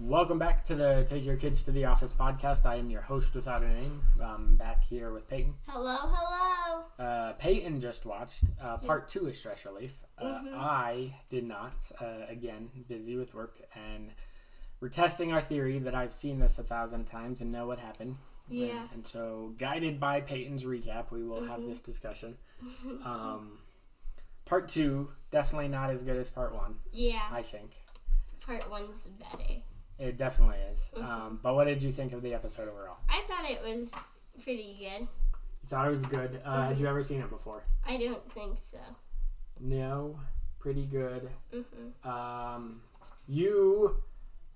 Welcome back to the Take Your Kids to the Office podcast. I am your host without a name. I'm back here with Peyton. Hello, hello. Uh, Peyton just watched uh, part two of Stress Relief. Uh, Mm-hmm. I did not. Uh, again, busy with work, and we're testing our theory that I've seen this a thousand times and know what happened. Yeah. And so, guided by Peyton's recap, we will Mm-hmm. have this discussion. Um, part two, definitely not as good as part one, Yeah, I think. part one's better. It definitely is. Mm-hmm. Um, but what did you think of the episode overall? I thought it was pretty good. You thought it was good. Uh, Had you ever seen it before? I don't think so. No. Pretty good. hmm Um, you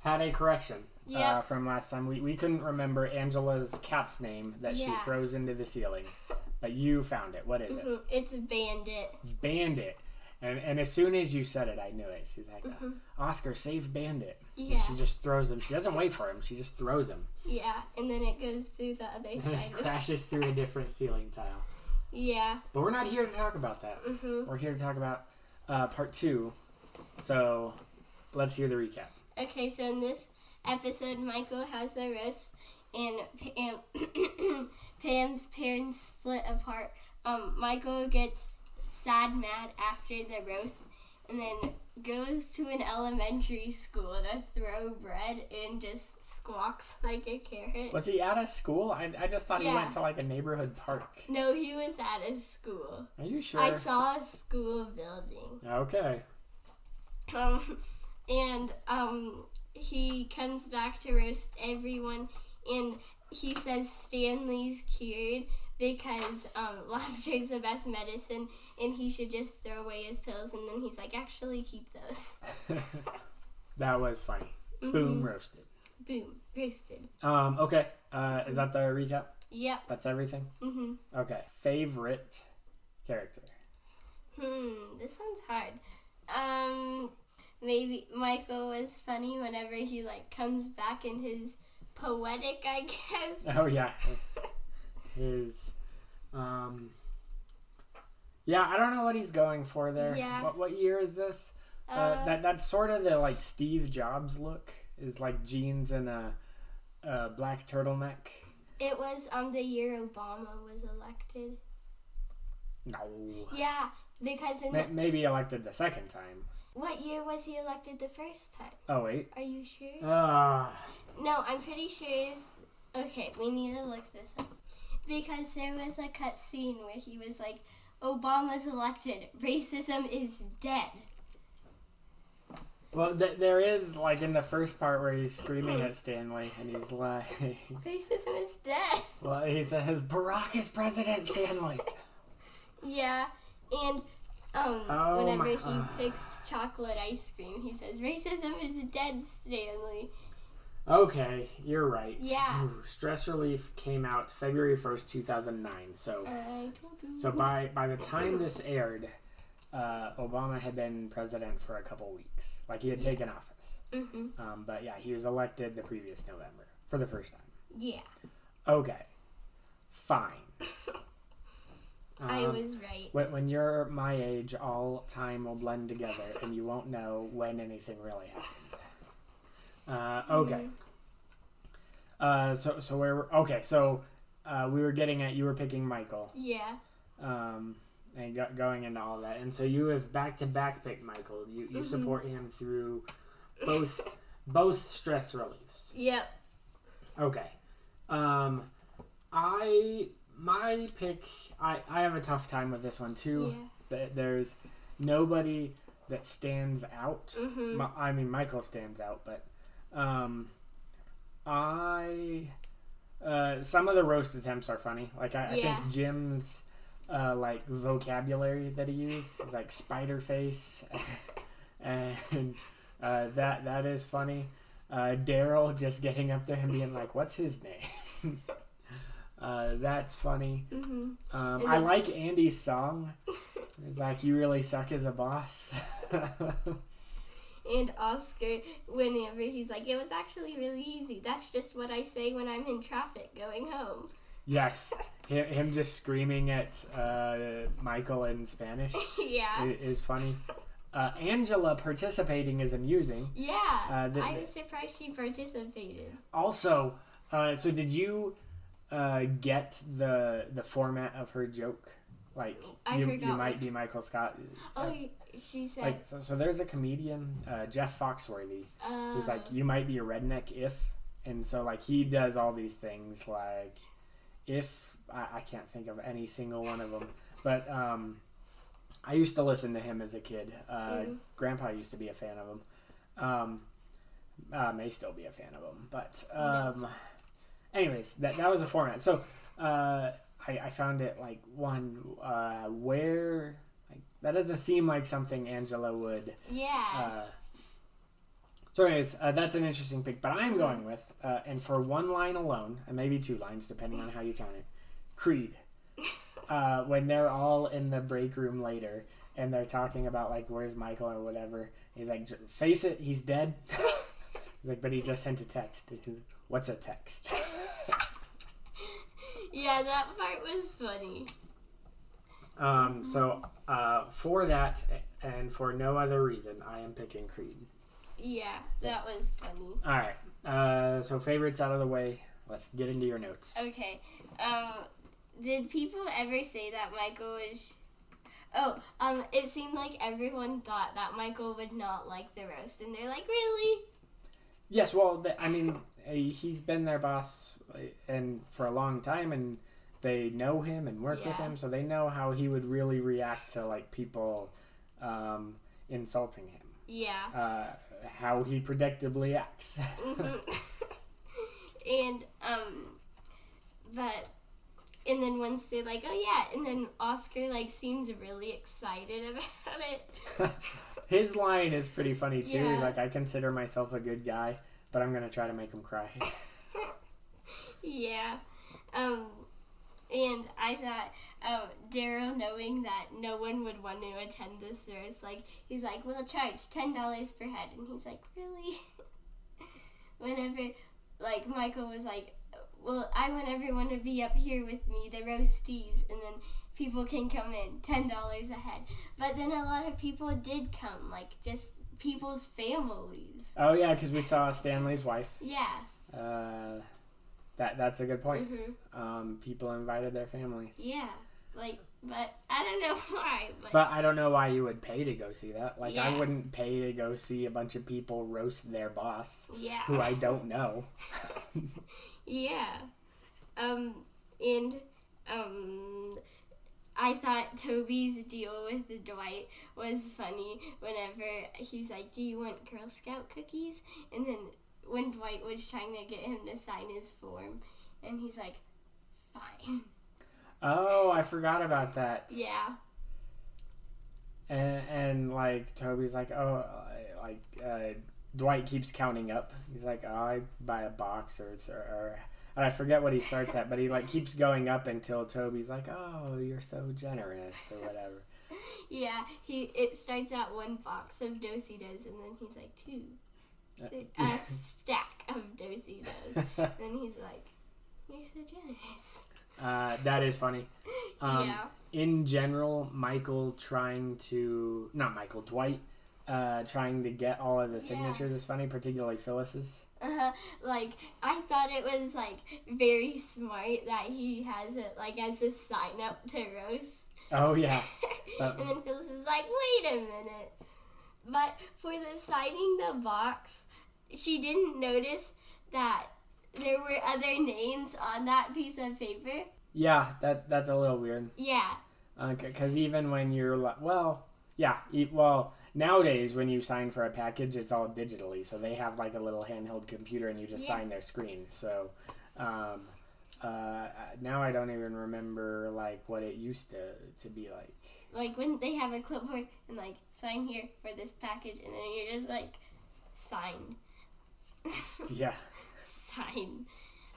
had a correction uh, from last time. We, we couldn't remember Angela's cat's name that she Yeah. throws into the ceiling. But you found it. What is it? hmm It's Bandit. Bandit. And, and as soon as you said it, I knew it. She's like, uh, Oscar, save Bandit. And Mm-hmm. Yeah. She just throws him. She doesn't wait for him. She just throws him. Yeah, and then it goes through the other And side. it crashes through a different ceiling tile. Yeah. But we're not here to talk about that. hmm We're here to talk about uh, part two. So let's hear the recap. Okay, so in this episode, Michael has a roast, and Pam, Pam's parents split apart. Um, Michael gets sad mad after the roast, and then goes to an elementary school to throw bread and just squawks like a carrot. Was he out of school? I, I just thought he went to like a neighborhood park. No, he was at a school. Are you sure? I saw a school building. Okay. Um, and um, he comes back to roast everyone, and he says Stanley's cured because um, laughter is the best medicine, and he should just throw away his pills. And then he's like, actually, keep those. that was funny. Mm-hmm. Boom, roasted. Boom, roasted. Um, okay. Uh, is that the recap? Yep. That's everything? hmm Okay. Favorite character? Hmm. This one's hard. Um, maybe Michael was funny whenever he like comes back in his poetic, I guess. Oh, yeah. His. Um, yeah, I don't know what he's going for there. Yeah. What, what year is this? Uh, Uh, that that's sort of the like Steve Jobs look is like jeans and a, a black turtleneck. It was um the year Obama was elected. No, Yeah, because in Ma- the, maybe elected the second time. what year was he elected the first time? Oh wait, Are you sure? ah, No, I'm pretty sure it's okay. We need to look this up because there was a cut scene where he was like, "Obama's elected. Racism is dead." well th- there is like in the first part where he's screaming at Stanley and he's like, Racism is dead. well he says Barack is president, Stanley. Yeah, and um, Oh whenever my- he uh. picks chocolate ice cream, he says, "Racism is dead, Stanley." Okay, you're right. Yeah. Ooh, Stress Relief came out February first, two thousand nine. So I told you. so by by the time this aired. Uh, Obama had been president for a couple weeks. Like he had Yeah. taken office. hmm Um, but yeah, he was elected the previous November for the first time. Yeah, Okay, fine. I Um, was right. when, when you're my age, all time will blend together, and you won't know when anything really happened. Uh, okay. Uh, so so where we're, okay so uh, we were getting at you were picking Michael Yeah. um, and go, going into all that, and so you have back to back picked Michael. You you Mhm. support him through both both stress reliefs. Yep. Okay. Um, I my pick. I I have a tough time with this one too. Yeah. There's nobody that stands out. Mhm. Mi- I mean, Michael stands out, but um, I uh, some of the roast attempts are funny. Like I, I think Jim's uh, like vocabulary that he used is like spider face, and uh, that that is funny. Uh, Darryl just getting up there and being like, "What's his name?" uh, that's funny. Mhm. Um, I like Andy's song. It's like you really suck as a boss. And Oscar, whenever he's like, it was actually really easy. That's just what I say when I'm in traffic going home. yes, him, him just screaming at uh, Michael in Spanish yeah. is funny. Uh, Angela participating is amusing. Yeah, Uh, the- I was surprised she participated. Also, uh, so did you uh, get the the format of her joke? Like I you, you might be Michael Scott. Oh, she said, Like so, so there's a comedian uh, Jeff Foxworthy uh, who's like you might be a redneck if, and so like he does all these things like if I, I can't think of any single one of them, but um, I used to listen to him as a kid. Uh, Mhm. Grandpa used to be a fan of him. Um, uh, may still be a fan of him, but um, anyways, that that was a format. So uh, I, I found it like one uh, where like that doesn't seem like something Angela would. yeah. Uh, so, anyways, uh, that's an interesting pick. But I'm going with, uh, and for one line alone, and maybe two lines, depending on how you count it, Creed. Uh, when they're all in the break room later, and they're talking about like, "Where's Michael?" or whatever. He's like, "Face it, he's dead." he's like, "But he just sent a text." What's a text? Yeah, that part was funny. Um, so uh, for that, and for no other reason, I am picking Creed. Yeah, that was funny. All right. Uh, so favorites out of the way. Let's get into your notes. Okay. Um, did people ever say that Michael was? Oh, um, it seemed like everyone thought that Michael would not like the roast, and they're like, "Really?" Yes, well, th- I mean, he's been their boss uh, and for a long time, and they know him and work with him, so they know how he would really react to like people um, insulting him. Yeah. Uh, how he predictably acts. Mhm. and um, but and then once they're like, "Oh yeah," and then Oscar like seems really excited about it. His line is pretty funny too. He's like, "I consider myself a good guy, but I'm gonna try to make him cry." Yeah. Um, and I thought um, Darryl, knowing that no one would want to attend this service, like he's like, "We'll charge ten dollars per head," and he's like, "Really?" Whenever, like Michael was like, "Well, I want everyone to be up here with me, the roasties, and then." People can come in ten dollars a head, but then a lot of people did come, like just people's families. oh yeah, because we saw Stanley's wife. Yeah. Uh, that that's a good point. hmm Um, people invited their families. Yeah. Like, but I don't know why. But, But I don't know why you would pay to go see that. Like, I wouldn't pay to go see a bunch of people roast their boss, yeah. who I don't know. Yeah. Um, and um, I thought Toby's deal with Dwight was funny. Whenever he's like, "Do you want Girl Scout cookies?" and then when Dwight was trying to get him to sign his form, and he's like, "Fine." oh, I forgot about that. Yeah. And, and like Toby's like, oh, like uh, Dwight keeps counting up. He's like, oh, I buy a box or, or, or and I forget what he starts at, but he like keeps going up until Toby's like, oh, you're so generous or whatever. Yeah. He it starts at one box of Do-si-dos, and then he's like two. A stack of Do-si-dos. And then he's like, "You're so generous." Uh, that is funny. Um, yeah. in general, Michael trying to not Michael Dwight uh, trying to get all of the Yeah. signatures is funny, particularly Phyllis's. Uh-huh. like I thought it was like very smart that he has it like as a sign up to roast. Oh yeah, Uh, and then Phyllis was like, "Wait a minute." But for the signing the box, she didn't notice that there were other names on that piece of paper. yeah. That that's a little weird. Yeah. Because even when you're like, well, yeah, well, nowadays when you sign for a package, it's all digitally. So they have like a little handheld computer and you just Yeah. sign their screen. So um, uh, now I don't even remember like what it used to, to be like. Like when they have a clipboard and like sign here for this package, and then you're just like sign. Yeah. sign.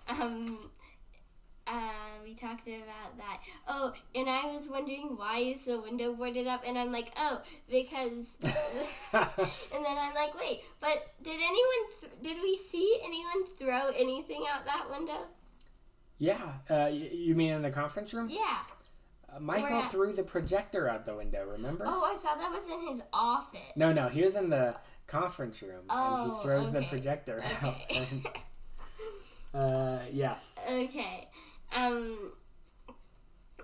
Um, uh, we talked about that. Oh, and I was wondering why is the window boarded up, and I'm like, oh, because. and then I'm like, wait, but did anyone? Th- did we see anyone throw anything out that window? yeah. Uh, you mean in the conference room? Yeah. Uh, Michael at- threw the projector out the window. Remember? Oh, I thought that was in his office. No, no. He was in the conference room, and Oh, he throws the okay. projector out. Okay. And, uh, yes. Okay. Um.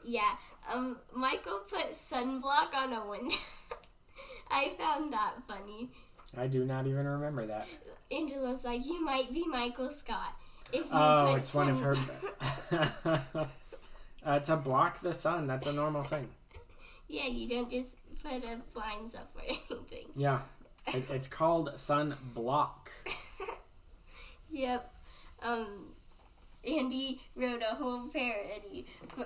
Yeah. Um. Michael put sunblock on a window. I found that funny. I do not even remember that. Angela's like, you might be Michael Scott if you Oh, put it's one of her. uh, to block the sun. That's a normal thing. yeah, you don't just put a blinds up or anything. Yeah. It, it's called sun block. Yep. Um, Andy wrote a whole parody for,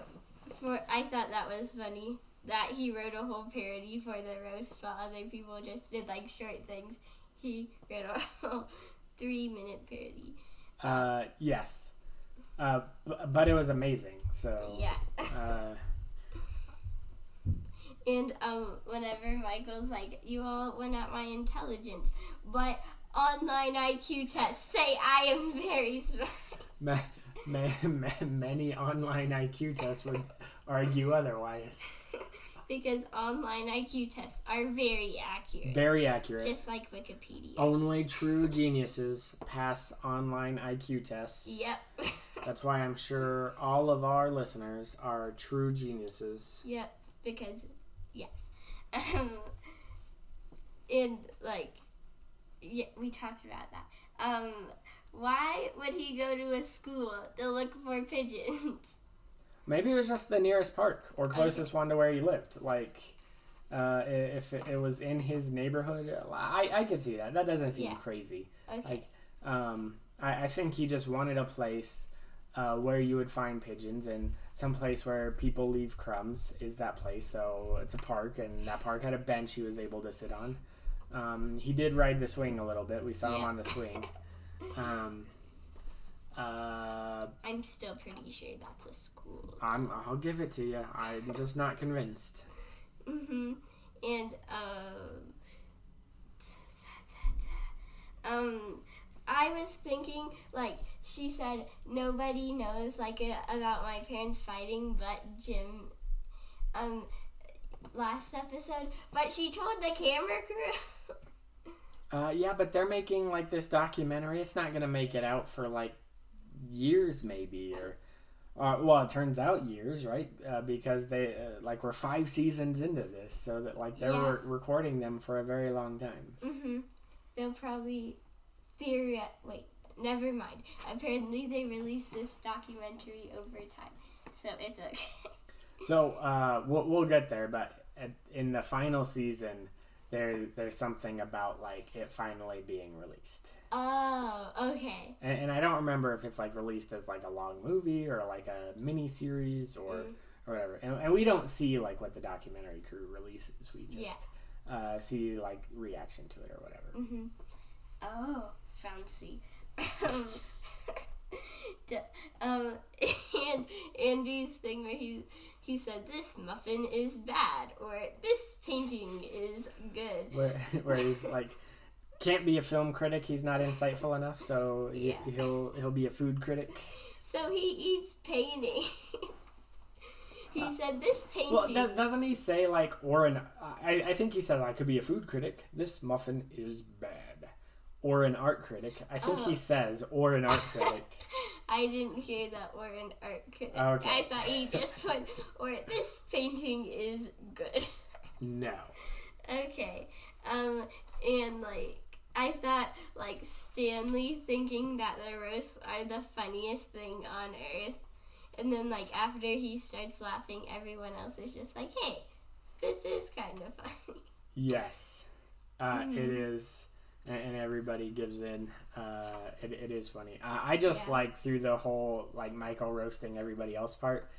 for. I thought that was funny that he wrote a whole parody for the roast while other people just did like short things. He wrote a whole three minute parody. Uh, yes. Uh, b- but it was amazing. So. Yeah. Uh, And um, whenever Michael's like, "You all went at my intelligence, but online IQ test say I am very smart." ma- ma- ma- many online IQ tests would argue otherwise. because online IQ tests are very accurate, Very accurate. just like Wikipedia. Only true geniuses pass online IQ tests. Yep. That's why I'm sure all of our listeners are true geniuses. yep. Because yes. Um. And like, yeah, we talked about that. Um. Why would he go to a school to look for pigeons? Maybe it was just the nearest park or closest one to where he lived. Like, uh, if it, it was in his neighborhood, I, I could see that. That doesn't seem Yeah. crazy. Okay. Like, um, I, I think he just wanted a place uh, where you would find pigeons, and some place where people leave crumbs is that place. So it's a park, and that park had a bench he was able to sit on. Um, he did ride the swing a little bit. We saw him on the swing. Um, uh, I'm still pretty sure that's a school. I'm, I'll give it to you. I'm just not convinced. Mm-hmm. And um, um, I was thinking like she said nobody knows like uh, about my parents fighting but Jim. Um, last episode, but she told the camera crew. Uh, yeah, but they're making like this documentary. It's not gonna make it out for like years, maybe, or uh, well, it turns out years, right? Uh, because they uh, like we're five seasons into this, so that like they're Yeah. re- recording them for a very long time. mm-hmm. They'll probably theory. Wait, never mind. Apparently, they released this documentary over time, so it's okay. So uh, we'll we'll get there, but at, in the final season, there there's something about like it finally being released. Oh, okay. And, and I don't remember if it's like released as like a long movie or like a mini series or Mm. or whatever. And, and we don't see like what the documentary crew releases. We just uh, see like reaction to it or whatever. Mm-hmm. Oh, fancy. Um, and Andy's thing where he he said this muffin is bad or this painting is good. Where where he's like can't be a film critic. He's not insightful enough, so he, Yeah. he'll he'll be a food critic. So he eats painting. he uh, said this painting. Well, do- doesn't he say like or an? I I think he said I could be a food critic. This muffin is bad. Or an art critic. I think Oh. he says or an art critic. I didn't hear that or an art critic. Okay. I thought he just went or this painting is good. no. Okay. Um, and like I thought like Stanley thinking that the roasts are the funniest thing on earth. And then like after he starts laughing, everyone else is just like, Hey, this is kind of funny. Yes, uh, Mm-hmm. it is, and, and everybody gives in. Uh, it, it is funny. Uh, I just Yeah. like through the whole like Michael roasting everybody else part.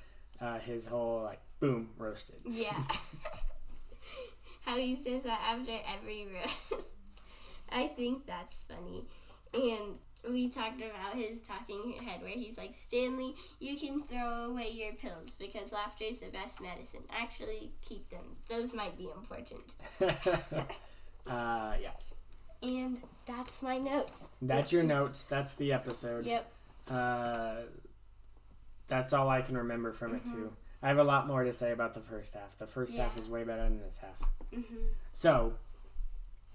Uh, his whole like boom roasted. Yeah. How he says that after every roast. I think that's funny. And we talked about his talking head where he's like, Stanley, you can throw away your pills because laughter is the best medicine. Actually, keep them. Those might be important. uh, yes, And that's my notes. that's your notes. That's the episode. Yep. Uh, that's all I can remember from it too. I have a lot more to say about the first half. The first half is way better than this half. hmm So,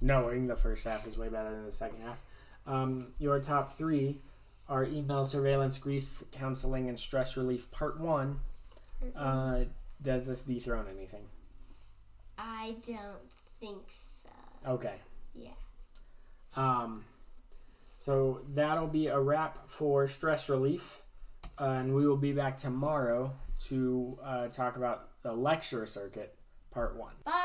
knowing the first half is way better than the second half, um, your top three are email surveillance, grief counseling, and stress relief. Part one. Uh, does this dethrone anything? I don't think so. Okay. Yeah. Um, so that'll be a wrap for stress relief, uh, and we will be back tomorrow to uh, talk about the lecture circuit, part one. Bye.